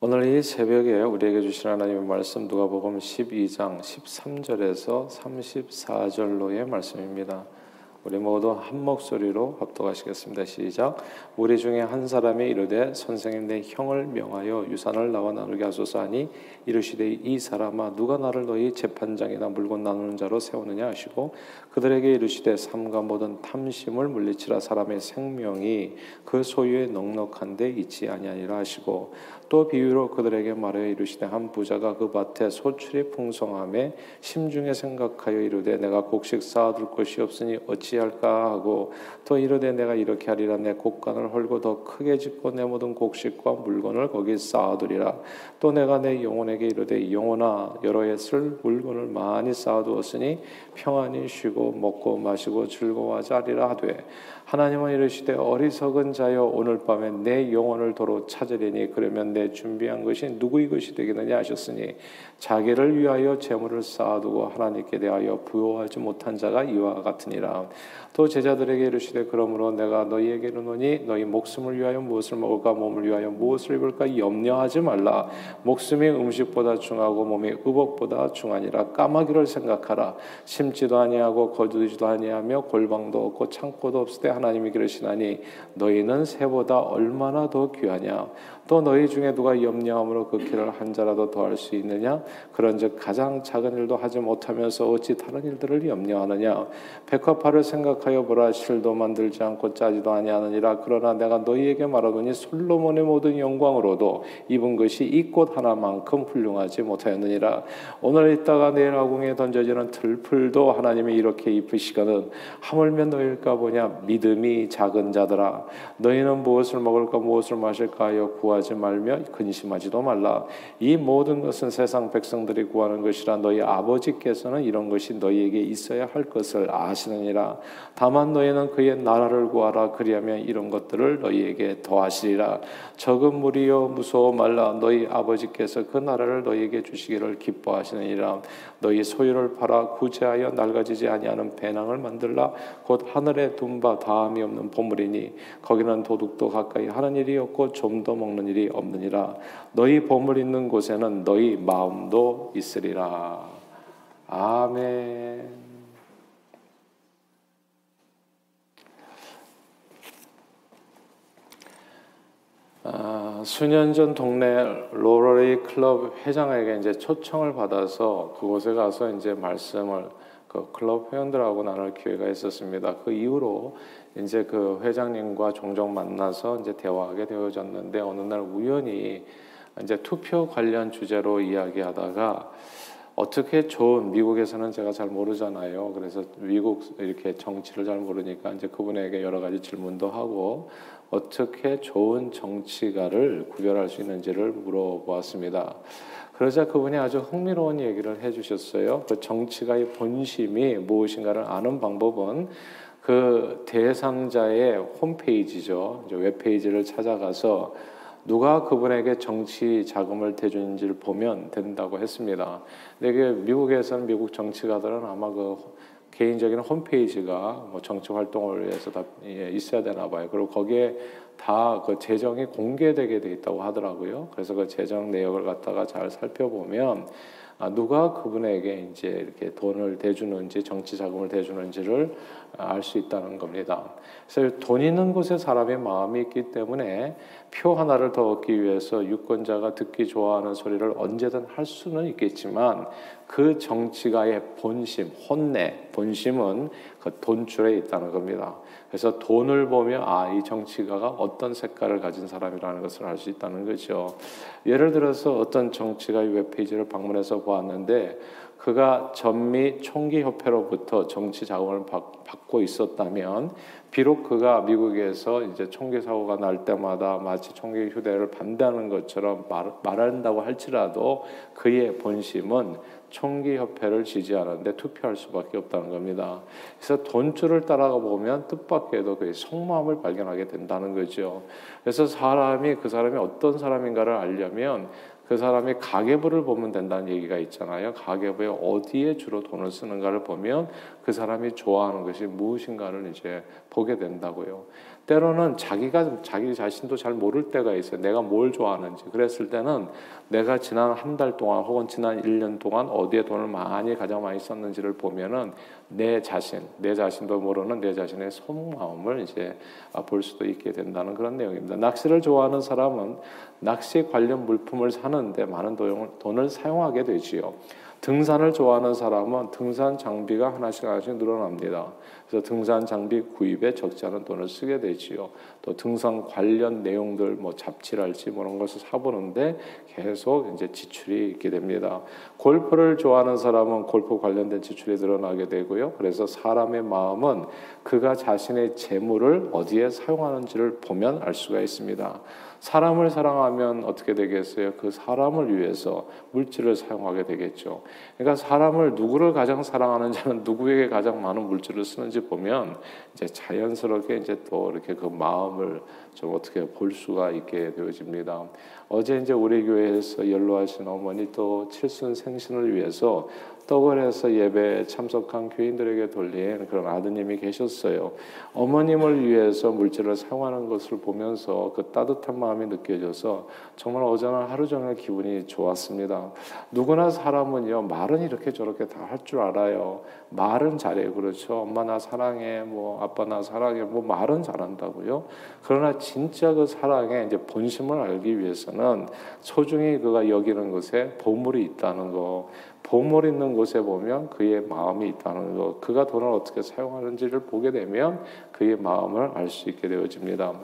오늘 이 새벽에 우리에게 주신 하나님의 말씀 누가복음 12장 13절에서 34절로의 말씀입니다. 우리 모두 한 목소리로 합독하시겠습니다. 시작. 우리 중에 한 사람이 이르되 선생님 내 형을 명하여 유산을 나와 나누게 하소서 하니 이르시되 이 사람아 누가 나를 너희 재판장이나 물건 나누는 자로 세우느냐 하시고 그들에게 이르시되 삼가 모든 탐심을 물리치라 사람의 생명이 그 소유에 넉넉한데 있지 아니하니라 하시고 또 비유로 그들에게 말하여 이르시되 한 부자가 그 밭에 소출이 풍성함에 심중에 생각하여 이르되 내가 곡식 쌓아둘 것이 없으니 어찌할까 하고 또 이르되 내가 이렇게 하리라. 내 곡간을 헐고 더 크게 짓고 내 모든 곡식과 물건을 거기 쌓아두리라. 또 내가 내 영혼에게 이르되 영혼아 여러 해 쓸 물건을 많이 쌓아두었으니 평안히 쉬고 먹고 마시고 즐거워하자 하리라 하되 하나님은 이르시되 어리석은 자여 오늘 밤에 내 영혼을 도로 찾으리니 그러면 내 준비한 것이 누구의 것이 되겠느냐 하셨으니 자기를 위하여 재물을 쌓아두고 하나님께 대하여 부여하지 못한 자가 이와 같으니라. 또 제자들에게 이르시되 그러므로 내가 너희에게 이르노니 너희 목숨을 위하여 무엇을 먹을까 몸을 위하여 무엇을 입을까 염려하지 말라. 목숨이 음식보다 중하고 몸이 의복보다 중하니라. 까마귀를 생각하라. 심지도 아니하고 거두지도 아니하며 골방도 없고 창고도 없을 때 하나님이 그러시나니 너희는 새보다 얼마나 더 귀하냐 또 너희 중에 누가 염려함으로 그 길을 한 자라도 더할 수 있느냐? 그런즉 가장 작은 일도 하지 못하면서 어찌 다른 일들을 염려하느냐? 백합화를 생각하여 보라 실도 만들지 않고 짜지도 아니하느니라. 그러나 내가 너희에게 말하노니 솔로몬의 모든 영광으로도 입은 것이 이 꽃 하나만큼 훌륭하지 못하였느니라. 오늘 있다가 내일 아궁에 던져지는 들풀도 하나님이 이렇게 입으시거든 하물며 너희일까 보냐? 믿음이 작은 자들아 너희는 무엇을 먹을까 무엇을 마실까 하여 구하 지 말며 근심하지도 말라. 이 모든 것은 세상 백성들이 구하는 것이라 너희 아버지께서는 이런 것이 너희에게 있어야 할 것을 아시느니라. 다만 너희는 그의 나라를 구하라. 그리하면 이런 것들을 너희에게 더하시리라. 적은 무리여 무서워 말라. 너희 아버지께서 그 나라를 너희에게 주시기를 기뻐하시느니라. 너희 소유를 팔아 구제하여 낡아지지 아니하는 배낭을 만들라. 곧 하늘에 둔 바 다함이 없는 보물이니 거기는 도둑도 가까이 하는 일이 없고 좀도 먹는 일이 없느니라 너희 보물 있는 곳에는 너희 마음도 있으리라 아멘. 아, 수년 전 동네 로러리 클럽 회장에게 이제 초청을 받아서 그곳에 가서 이제 말씀을 그 클럽 회원들하고 나눌 기회가 있었습니다. 그 이후로 이제 그 회장님과 종종 만나서 이제 대화하게 되어졌는데 어느 날 우연히 이제 투표 관련 주제로 이야기하다가 어떻게 좋은 미국에서는 제가 잘 모르잖아요. 그래서 미국 이렇게 정치를 잘 모르니까 이제 그분에게 여러 가지 질문도 하고 어떻게 좋은 정치가를 구별할 수 있는지를 물어보았습니다. 그러자 그분이 아주 흥미로운 얘기를 해주셨어요. 그 정치가의 본심이 무엇인가를 아는 방법은 그 대상자의 홈페이지죠. 웹페이지를 찾아가서 누가 그분에게 정치 자금을 대주는지를 보면 된다고 했습니다. 근데 미국에서는 미국 정치가들은 아마 그 개인적인 홈페이지가 뭐 정치 활동을 위해서 다 예, 있어야 되나 봐요. 그리고 거기에 다 그 재정이 공개되게 돼 있다고 하더라고요. 그래서 그 재정 내역을 갖다가 잘 살펴보면 아, 누가 그분에게 이제 이렇게 돈을 대주는지 정치 자금을 대주는지를 알 수 있다는 겁니다. 그래서 돈 있는 곳에 사람의 마음이 있기 때문에 표 하나를 더 얻기 위해서 유권자가 듣기 좋아하는 소리를 언제든 할 수는 있겠지만 그 정치가의 본심, 혼내, 본심은 그 돈줄에 있다는 겁니다. 그래서 돈을 보면 아, 이 정치가가 어떤 색깔을 가진 사람이라는 것을 알 수 있다는 거죠. 예를 들어서 어떤 정치가의 웹페이지를 방문해서 보았는데 그가 전미 총기협회로부터 정치 자금을 받고 있었다면 비록 그가 미국에서 이제 총기 사고가 날 때마다 마치 총기 휴대를 반대하는 것처럼 말, 말한다고 할지라도 그의 본심은 총기 협회를 지지하는데 투표할 수밖에 없다는 겁니다. 그래서 돈줄을 따라가 보면 뜻밖에도 그의 속마음을 발견하게 된다는 거죠. 그래서 사람이 그 사람이 어떤 사람인가를 알려면 그 사람이 가계부를 보면 된다는 얘기가 있잖아요. 가계부에 어디에 주로 돈을 쓰는가를 보면 그 사람이 좋아하는 것이 무엇인가를 이제 보게 된다고요. 때로는 자기가 자기 자신도 잘 모를 때가 있어요. 내가 뭘 좋아하는지. 그랬을 때는 내가 지난 한 달 동안 혹은 지난 1년 동안 어디에 돈을 많이 가장 많이 썼는지를 보면은 내 자신, 내 자신도 모르는 내 자신의 속마음을 이제 볼 수도 있게 된다는 그런 내용입니다. 낚시를 좋아하는 사람은 낚시 관련 물품을 사는데 많은 돈을 사용하게 되지요. 등산을 좋아하는 사람은 등산 장비가 하나씩 하나씩 늘어납니다. 그래서 등산 장비 구입에 적지 않은 돈을 쓰게 되지요. 또 등산 관련 내용들 뭐 잡지랄지 뭐 이런 것을 사보는데 계속 이제 지출이 있게 됩니다. 골프를 좋아하는 사람은 골프 관련된 지출이 늘어나게 되고요. 그래서 사람의 마음은 그가 자신의 재물을 어디에 사용하는지를 보면 알 수가 있습니다. 사람을 사랑하면 어떻게 되겠어요? 그 사람을 위해서 물질을 사용하게 되겠죠. 그러니까 사람을 누구를 가장 사랑하는지는 누구에게 가장 많은 물질을 쓰는지 보면 이제 자연스럽게 이제 또 이렇게 그 마음을 좀 어떻게 볼 수가 있게 되어집니다. 어제 이제 우리 교회에서 연로하신 어머니 또 칠순 생신을 위해서 떡을 해서 예배에 참석한 교인들에게 돌린 그런 아드님이 계셨어요. 어머님을 위해서 물질을 사용하는 것을 보면서 그 따뜻한 마음이 느껴져서 정말 어제는 하루 종일 기분이 좋았습니다. 누구나 사람은요 말은 이렇게 저렇게 다 할 줄 알아요. 말은 잘해요, 그렇죠? 엄마 나 사랑해, 뭐 아빠 나 사랑해, 뭐 말은 잘한다고요. 그러나 진짜 그 사랑의 이제 본심을 알기 위해서는 소중히 그가 여기는 것에 보물이 있다는 거. 보물 있는 곳에 보면 그의 마음이 있다는 것, 그가 돈을 어떻게 사용하는지를 보게 되면 그의 마음을 알 수 있게 되어집니다.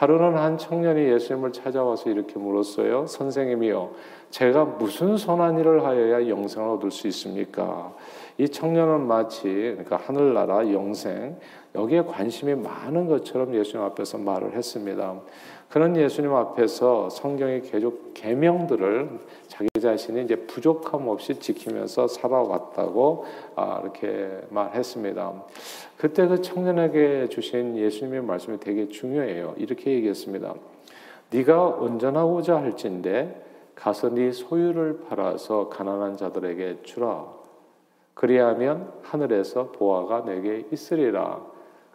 하루는 한 청년이 예수님을 찾아와서 이렇게 물었어요. 선생님이요, 제가 무슨 선한 일을 하여야 영생을 얻을 수 있습니까? 이 청년은 마치 그러니까 하늘나라 영생 여기에 관심이 많은 것처럼 예수님 앞에서 말을 했습니다. 그런 예수님 앞에서 성경의 계속 계명들을 자기 자신이 이제 부족함 없이 지키면서 살아왔다고 아, 이렇게 말했습니다. 그때 그 청년에게 주신 예수님의 말씀이 되게 중요해요. 이렇게 얘기했습니다. 네가 온전하고자 할진대 가서 네 소유를 팔아서 가난한 자들에게 주라. 그리하면 하늘에서 보아가 내게 있으리라.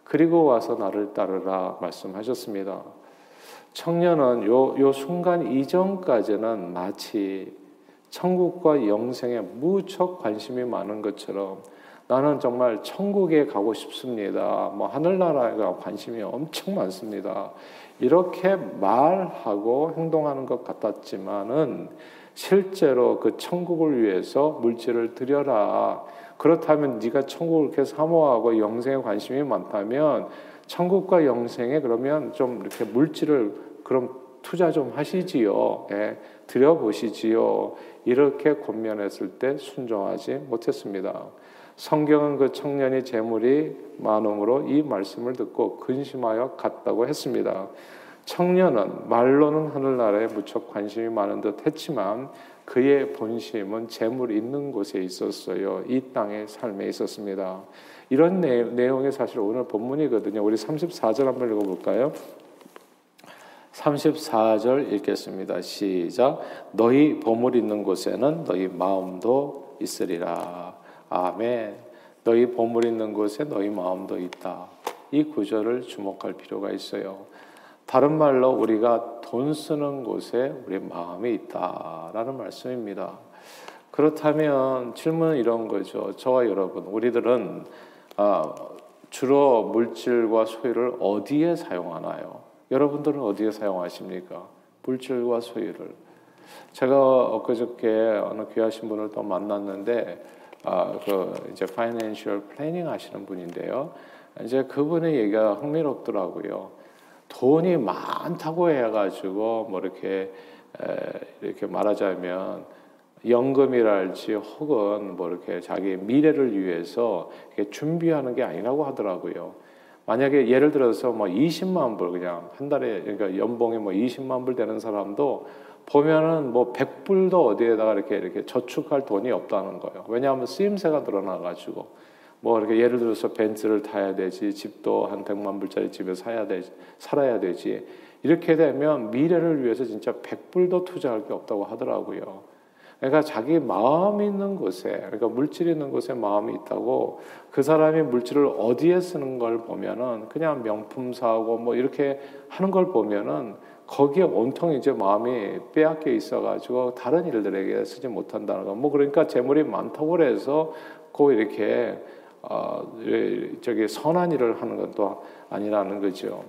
그리고 와서 나를 따르라 말씀하셨습니다. 청년은 요, 요 순간 이전까지는 마치 천국과 영생에 무척 관심이 많은 것처럼 나는 정말 천국에 가고 싶습니다. 뭐 하늘나라에 관심이 엄청 많습니다. 이렇게 말하고 행동하는 것 같았지만은 실제로 그 천국을 위해서 물질을 들여라. 그렇다면 네가 천국을 이렇게 사모하고 영생에 관심이 많다면 천국과 영생에 그러면 좀 이렇게 물질을 그럼 투자 좀 하시지요. 예, 들여보시지요. 이렇게 권면했을 때 순종하지 못했습니다. 성경은 그 청년이 재물이 많음으로 이 말씀을 듣고 근심하여 갔다고 했습니다. 청년은 말로는 하늘나라에 무척 관심이 많은 듯 했지만 그의 본심은 재물 있는 곳에 있었어요. 이 땅의 삶에 있었습니다. 이런 내용이 사실 오늘 본문이거든요. 우리 34절 한번 읽어볼까요? 34절 읽겠습니다. 시작. 너희 보물 있는 곳에는 너희 마음도 있으리라. 아멘. 너희 보물 있는 곳에 너희 마음도 있다. 이 구절을 주목할 필요가 있어요. 다른 말로 우리가 돈 쓰는 곳에 우리 마음이 있다라는 말씀입니다. 그렇다면 질문은 이런 거죠. 저와 여러분, 우리들은 아, 주로 물질과 소유를 어디에 사용하나요? 여러분들은 어디에 사용하십니까? 물질과 소유를. 제가 엊그저께 어느 귀하신 분을 또 만났는데, 아, 그 이제 financial planning 하시는 분인데요. 이제 그분의 얘기가 흥미롭더라고요. 돈이 많다고 해가지고 뭐 이렇게 에, 이렇게 말하자면 연금이랄지 혹은 뭐 이렇게 자기 미래를 위해서 준비하는 게 아니라고 하더라고요. 만약에 예를 들어서 뭐 20만 불 그냥 한 달에 그러니까 연봉이 뭐 20만 불 되는 사람도 보면은 뭐 100불도 어디에다가 이렇게 이렇게 저축할 돈이 없다는 거예요. 왜냐하면 쓰임새가 늘어나 가지고 뭐 이렇게 예를 들어서 벤츠를 타야 되지 집도 한 100만 불짜리 집에 사야 되지 살아야 되지 이렇게 되면 미래를 위해서 진짜 100불도 투자할 게 없다고 하더라고요. 그러니까 자기 마음 있는 곳에, 그러니까 물질 있는 곳에 마음이 있다고 그 사람이 물질을 어디에 쓰는 걸 보면은 그냥 명품 사고 뭐 이렇게 하는 걸 보면은 거기에 온통 이제 마음이 빼앗겨 있어가지고 다른 일들에게 쓰지 못한다는 거. 뭐 그러니까 재물이 많다고 해서 꼭 이렇게 어, 저기 선한 일을 하는 것도 아니라는 거죠.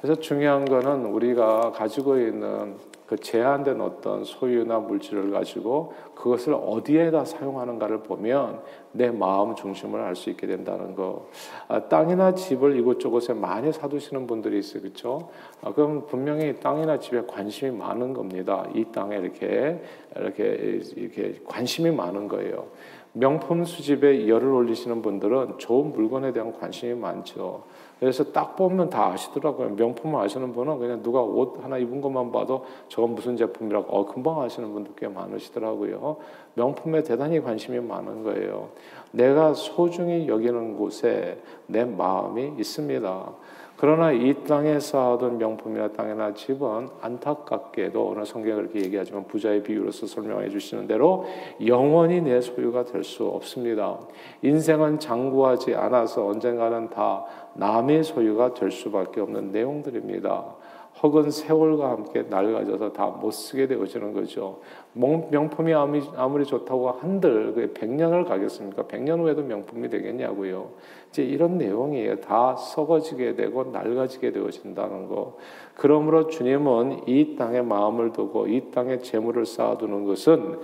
그래서 중요한 거는 우리가 가지고 있는 그 제한된 어떤 소유나 물질을 가지고 그것을 어디에다 사용하는가를 보면 내 마음 중심을 알 수 있게 된다는 거. 아, 땅이나 집을 이곳저곳에 많이 사두시는 분들이 있어요, 그렇죠? 아, 그럼 분명히 땅이나 집에 관심이 많은 겁니다. 이 땅에 이렇게 이렇게 이렇게 관심이 많은 거예요. 명품 수집에 열을 올리시는 분들은 좋은 물건에 대한 관심이 많죠. 그래서 딱 보면 다 아시더라고요. 명품을 아시는 분은 그냥 누가 옷 하나 입은 것만 봐도 저건 무슨 제품이라고 어, 금방 아시는 분들 꽤 많으시더라고요. 명품에 대단히 관심이 많은 거예요. 내가 소중히 여기는 곳에 내 마음이 있습니다. 그러나 이 땅에 쌓아둔 명품이나 땅이나 집은 안타깝게도 오늘 성경이 그렇게 얘기하지만 부자의 비유로서 설명해 주시는 대로 영원히 내 소유가 될 수 없습니다. 인생은 장구하지 않아서 언젠가는 다 남의 소유가 될 수밖에 없는 내용들입니다. 혹은 세월과 함께 낡아져서 다 못 쓰게 되어지는 거죠. 명품이 아무리 좋다고 한들 그 100년을 가겠습니까? 100년 후에도 명품이 되겠냐고요. 이제 이런 내용이에요. 다 썩어지게 되고 낡아지게 되어진다는 거. 그러므로 주님은 이 땅에 마음을 두고 이 땅에 재물을 쌓아두는 것은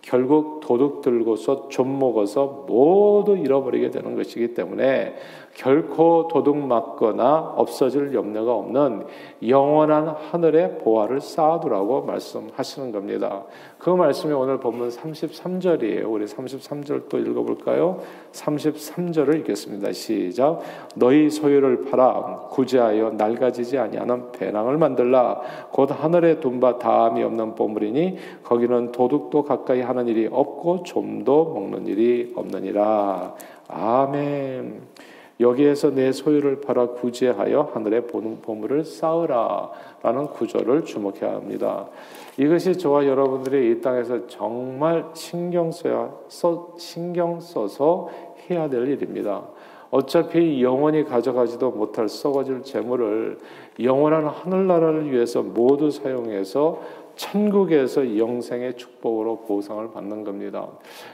결국 도둑 들고서 좀 먹어서 모두 잃어버리게 되는 것이기 때문에 결코 도둑 맞거나 없어질 염려가 없는 영원한 하늘의 보화를 쌓아두라고 말씀하시는 겁니다. 그 말씀이 오늘 본문 33절이에요. 우리 33절 또 읽어볼까요? 33절을 읽겠습니다. 시작. 너희 소유를 팔아 구제하여 낡아지지 아니하는 배낭을 만들라. 곧 하늘에 둔 바 다함이 없는 보물이니 거기는 도둑도 가까이 하는 일이 없고 좀도 먹는 일이 없느니라. 아멘. 여기에서 내 소유를 팔아 구제하여 하늘의 보물을 쌓으라 라는 구절을 주목해야 합니다. 이것이 저와 여러분들이 이 땅에서 정말 신경 써야 써, 신경 써서 해야 될 일입니다. 어차피 영원히 가져가지도 못할 썩어질 재물을 영원한 하늘나라를 위해서 모두 사용해서 천국에서 영생의 축복으로 보상을 받는 겁니다.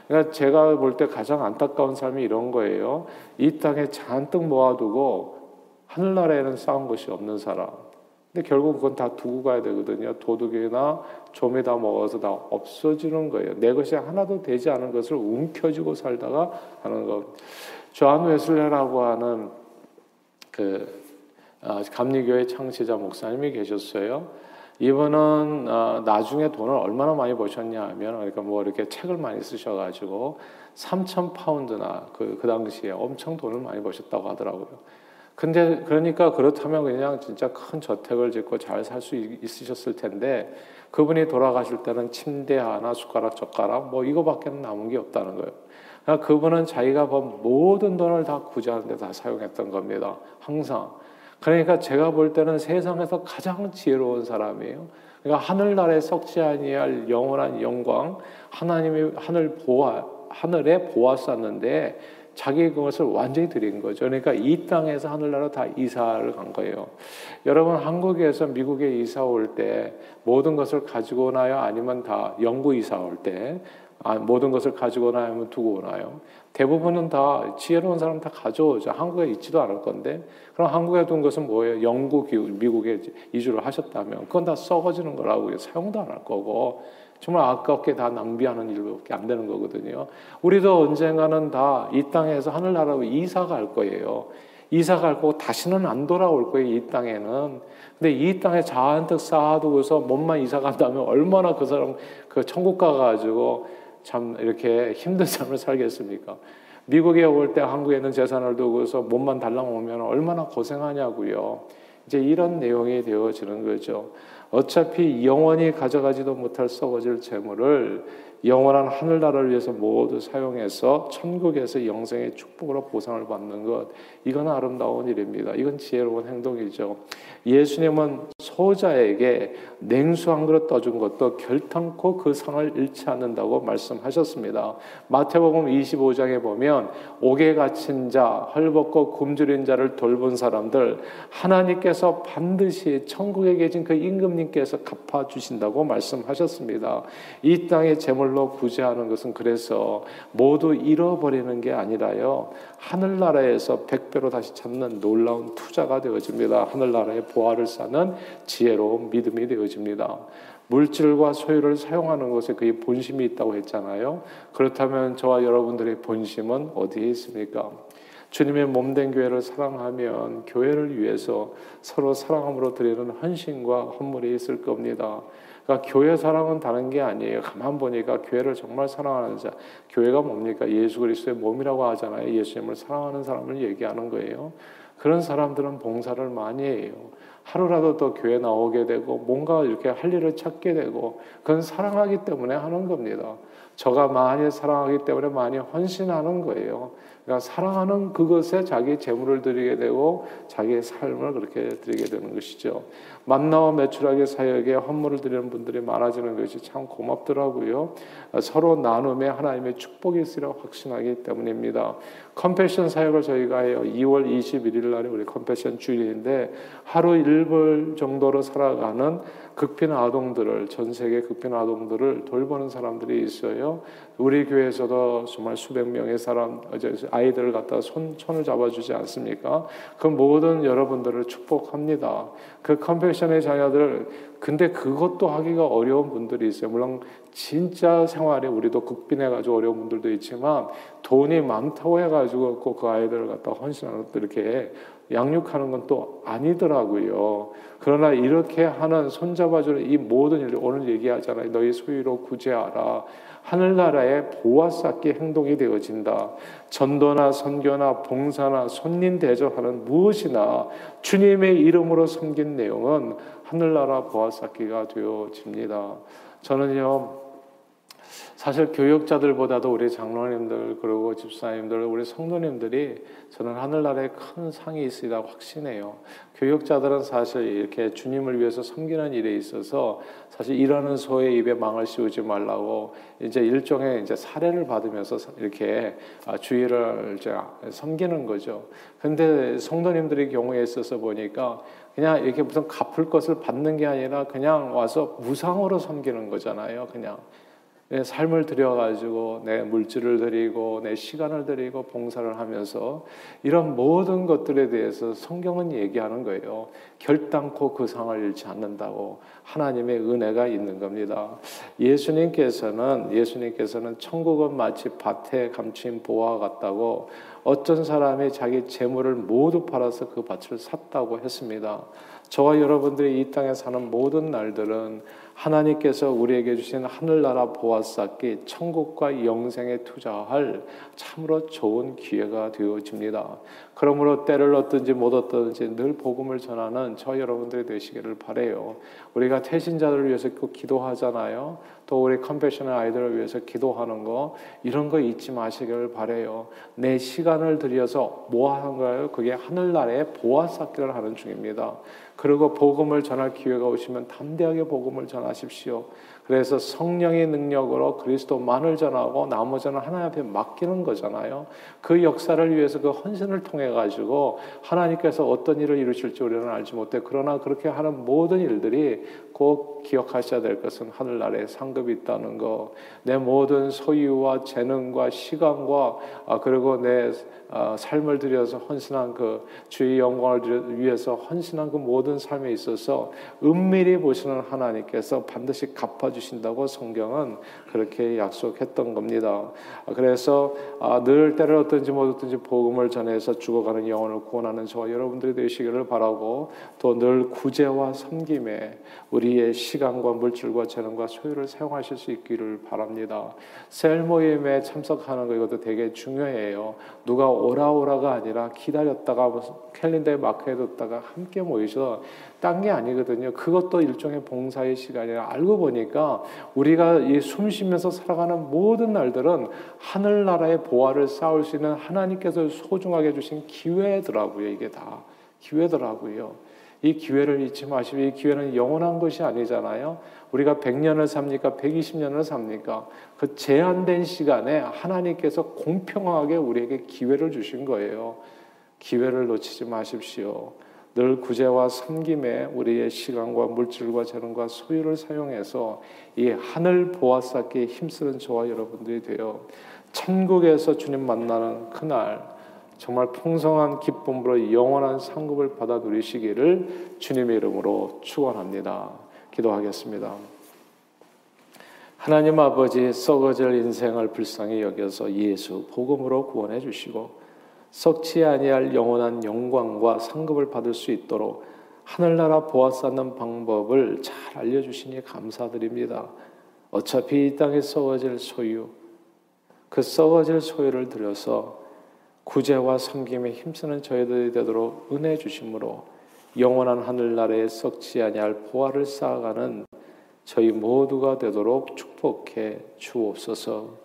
그러니까 제가 볼 때 가장 안타까운 삶이 이런 거예요. 이 땅에 잔뜩 모아두고 하늘나라에는 쌓은 것이 없는 사람. 근데 결국 그건 다 두고 가야 되거든요. 도둑이나 좀에다 먹어서 다 없어지는 거예요. 내 것이 하나도 되지 않은 것을 움켜쥐고 살다가 하는 것. 조한 웨슬레라고 하는 그 아, 감리교회 창시자 목사님이 계셨어요. 이분은 어, 나중에 돈을 얼마나 많이 버셨냐 하면 그러니까 뭐 이렇게 책을 많이 쓰셔가지고 3천 파운드나 그, 그 당시에 엄청 돈을 많이 버셨다고 하더라고요. 근데 그러니까 그렇다면 그냥 진짜 큰 저택을 짓고 잘 살 수 있으셨을 텐데 그분이 돌아가실 때는 침대 하나 숟가락 젓가락 뭐 이거밖에 남은 게 없다는 거예요. 그러니까 그분은 자기가 번 모든 돈을 다 구제하는 데 다 사용했던 겁니다. 항상. 그러니까 제가 볼 때는 세상에서 가장 지혜로운 사람이에요. 그러니까 하늘나라에 썩지 아니할 영원한 영광, 하나님이 하늘 보아 하늘에 보았었는데 자기 그것을 완전히 드린 거죠. 그러니까 이 땅에서 하늘나라 다 이사를 간 거예요. 여러분 한국에서 미국에 이사 올 때 모든 것을 가지고 오나요? 아니면 다 영구 이사 올때 아, 모든 것을 가지고 오나요? 아니면 두고 오나요? 대부분은 다 지혜로운 사람 다 가져오죠. 한국에 있지도 않을 건데. 그럼 한국에 둔 것은 뭐예요? 영국, 미국에 이주를 하셨다면 그건 다 썩어지는 거라고 사용도 안 할 거고 정말 아깝게 다 낭비하는 일밖에 안 되는 거거든요. 우리도 언젠가는 다 이 땅에서 하늘나라로 이사 갈 거예요. 이사 갈 거고 다시는 안 돌아올 거예요. 이 땅에는. 근데 이 땅에 잔뜩 쌓아두고서 몸만 이사 간다면 얼마나 그 사람 그 천국 가가지고 참 이렇게 힘든 삶을 살겠습니까? 미국에 올 때 한국에 있는 재산을 두고서 몸만 달랑 오면 얼마나 고생하냐고요. 이제 이런 내용이 되어지는 거죠. 어차피 영원히 가져가지도 못할 썩어질 재물을 영원한 하늘나라를 위해서 모두 사용해서 천국에서 영생의 축복으로 보상을 받는 것 이건 아름다운 일입니다. 이건 지혜로운 행동이죠. 예수님은 소자에게 냉수 한 그릇 떠준 것도 결탄코 그 상을 잃지 않는다고 말씀하셨습니다. 마태복음 25장에 보면 옥에 갇힌 자, 헐벗고 굶주린 자를 돌본 사람들 하나님께서 반드시 천국에 계신 그 임금님 께서 갚아 주신다고 말씀하셨습니다. 이 땅의 재물로 구제하는 것은 그래서 모두 잃어버리는 게 아니라요. 하늘나라에서 백배로 다시 찾는 놀라운 투자가 되어집니다. 하늘나라의 보화를 쌓는 지혜로운 믿음이 되어집니다. 물질과 소유를 사용하는 것에 그의 본심이 있다고 했잖아요. 그렇다면 저와 여러분들의 본심은 어디에 있습니까? 주님의 몸된 교회를 사랑하면 교회를 위해서 서로 사랑함으로 드리는 헌신과 헌물이 있을 겁니다. 그러니까 교회 사랑은 다른 게 아니에요. 가만 보니까 교회를 정말 사랑하는 자, 교회가 뭡니까? 예수 그리스도의 몸이라고 하잖아요. 예수님을 사랑하는 사람을 얘기하는 거예요. 그런 사람들은 봉사를 많이 해요. 하루라도 더 교회 나오게 되고 뭔가 이렇게 할 일을 찾게 되고 그건 사랑하기 때문에 하는 겁니다. 저가 많이 사랑하기 때문에 많이 헌신하는 거예요. 그러니까 사랑하는 그것에 자기 재물을 드리게 되고 자기의 삶을 그렇게 드리게 되는 것이죠. 만나와 매출하게 사역에 헌물을 드리는 분들이 많아지는 것이 참 고맙더라고요. 서로 나눔에 하나님의 축복이 있으려 확신하기 때문입니다. 컴패션 사역을 저희가 해요. 2월 21일 날에 우리 컴패션 주일인데 하루 1불 정도로 살아가는 극빈 아동들을 전 세계 극빈 아동들을 돌보는 사람들이 있어요. 우리 교회에서도 정말 수백 명의 사람 아이들을 갖다 손 손을 잡아주지 않습니까? 그 모든 여러분들을 축복합니다. 그 컴패션의 자녀들 근데 그것도 하기가 어려운 분들이 있어요. 물론 진짜 생활에 우리도 극빈해가지고 어려운 분들도 있지만 돈이 많다고 해가지고 꼭그 아이들을 갖다 헌신하는 것도 이렇게 양육하는 건 또 아니더라고요. 그러나 이렇게 하는 손잡아주는 이 모든 일들 오늘 얘기하잖아요. 너희 소유로 구제하라. 하늘나라의 보아 쌓기 행동이 되어진다. 전도나 선교나 봉사나 손님 대접하는 무엇이나 주님의 이름으로 섬긴 내용은 하늘나라 보아 쌓기가 되어집니다. 저는요, 사실 교육자들보다도 우리 장로님들 그리고 집사님들 우리 성도님들이 저는 하늘나라에 큰 상이 있으리라고 확신해요. 교육자들은 사실 이렇게 주님을 위해서 섬기는 일에 있어서 사실 일하는 소의 입에 망을 씌우지 말라고 이제 일종의 이제 사례를 받으면서 이렇게 아, 주의를 이제 섬기는 거죠. 근데 성도님들의 경우에 있어서 보니까 그냥 이렇게 무슨 갚을 것을 받는 게 아니라 그냥 와서 무상으로 섬기는 거잖아요. 그냥 내 삶을 들여가지고 내 물질을 드리고 내 시간을 드리고 봉사를 하면서 이런 모든 것들에 대해서 성경은 얘기하는 거예요. 결단코 그 상을 잃지 않는다고 하나님의 은혜가 있는 겁니다. 예수님께서는 예수님께서는 천국은 마치 밭에 감춘 보화 같다고 어떤 사람이 자기 재물을 모두 팔아서 그 밭을 샀다고 했습니다. 저와 여러분들이 이 땅에 사는 모든 날들은 하나님께서 우리에게 주신 하늘나라 보아쌓기 천국과 영생에 투자할 참으로 좋은 기회가 되어집니다. 그러므로 때를 얻든지 못 얻든지 늘 복음을 전하는 저 여러분들이 되시기를 바래요. 우리가 퇴신자들을 위해서 꼭 기도하잖아요. 또 우리 컴패션의 아이들을 위해서 기도하는 거 이런 거 잊지 마시기를 바래요. 내 시간을 들여서 뭐 하는가요? 그게 하늘나라에 보아 쌓기를 하는 중입니다. 그리고 복음을 전할 기회가 오시면 담대하게 복음을 전하십시오. 그래서 성령의 능력으로 그리스도만을 전하고 나머지는 하나님 앞에 맡기는 거잖아요. 그 역사를 위해서 그 헌신을 통해 가지고 하나님께서 어떤 일을 이루실지 우리는 알지 못해. 그러나 그렇게 하는 모든 일들이 꼭 기억하셔야 될 것은 하늘나라에 상급이 있다는 거. 내 모든 소유와 재능과 시간과 아, 그리고 내 아, 삶을 들여서 헌신한 그 주의 영광을 위해서 헌신한 그 모든 삶에 있어서 은밀히 보시는 하나님께서 반드시 갚아 주신다고 성경은 그렇게 약속했던 겁니다. 그래서 아, 늘 때를 어떤지 못 어떤지 복음을 전해서 죽어가는 영혼을 구원하는 저와 여러분들이 되시기를 바라고 또 늘 구제와 섬김에 우리의 시간과 물질과 재능과 소유를 사용하실 수 있기를 바랍니다. 셀 모임에 참석하는 거 이것도 되게 중요해요. 누가 오라오라가 아니라 기다렸다가 캘린더에 마크해뒀다가 함께 모이셔 딴 게 아니거든요. 그것도 일종의 봉사의 시간이라 알고 보니까 우리가 이 숨 쉬면서 살아가는 모든 날들은 하늘나라의 보화를 쌓을 수 있는 하나님께서 소중하게 주신 기회더라고요. 이게 다 기회더라고요. 이 기회를 잊지 마시고 이 기회는 영원한 것이 아니잖아요. 우리가 100년을 삽니까? 120년을 삽니까? 그 제한된 시간에 하나님께서 공평하게 우리에게 기회를 주신 거예요. 기회를 놓치지 마십시오. 늘 구제와 섬김에 우리의 시간과 물질과 재능과 소유를 사용해서 이 하늘 보아 쌓기에 힘쓰는 저와 여러분들이 되어 천국에서 주님 만나는 그날 정말 풍성한 기쁨으로 영원한 상급을 받아 누리시기를 주님의 이름으로 축원합니다. 기도하겠습니다. 하나님 아버지 썩어질 인생을 불쌍히 여겨서 예수 복음으로 구원해 주시고 썩지 아니할 영원한 영광과 상급을 받을 수 있도록 하늘나라 보아 쌓는 방법을 잘 알려주시니 감사드립니다. 어차피 이 땅에 썩어질 소유, 그 썩어질 소유를 들여서 구제와 섬김에 힘쓰는 저희들이 되도록 은혜 주심으로 영원한 하늘나라에 썩지 아니할 보화를 쌓아가는 저희 모두가 되도록 축복해 주옵소서.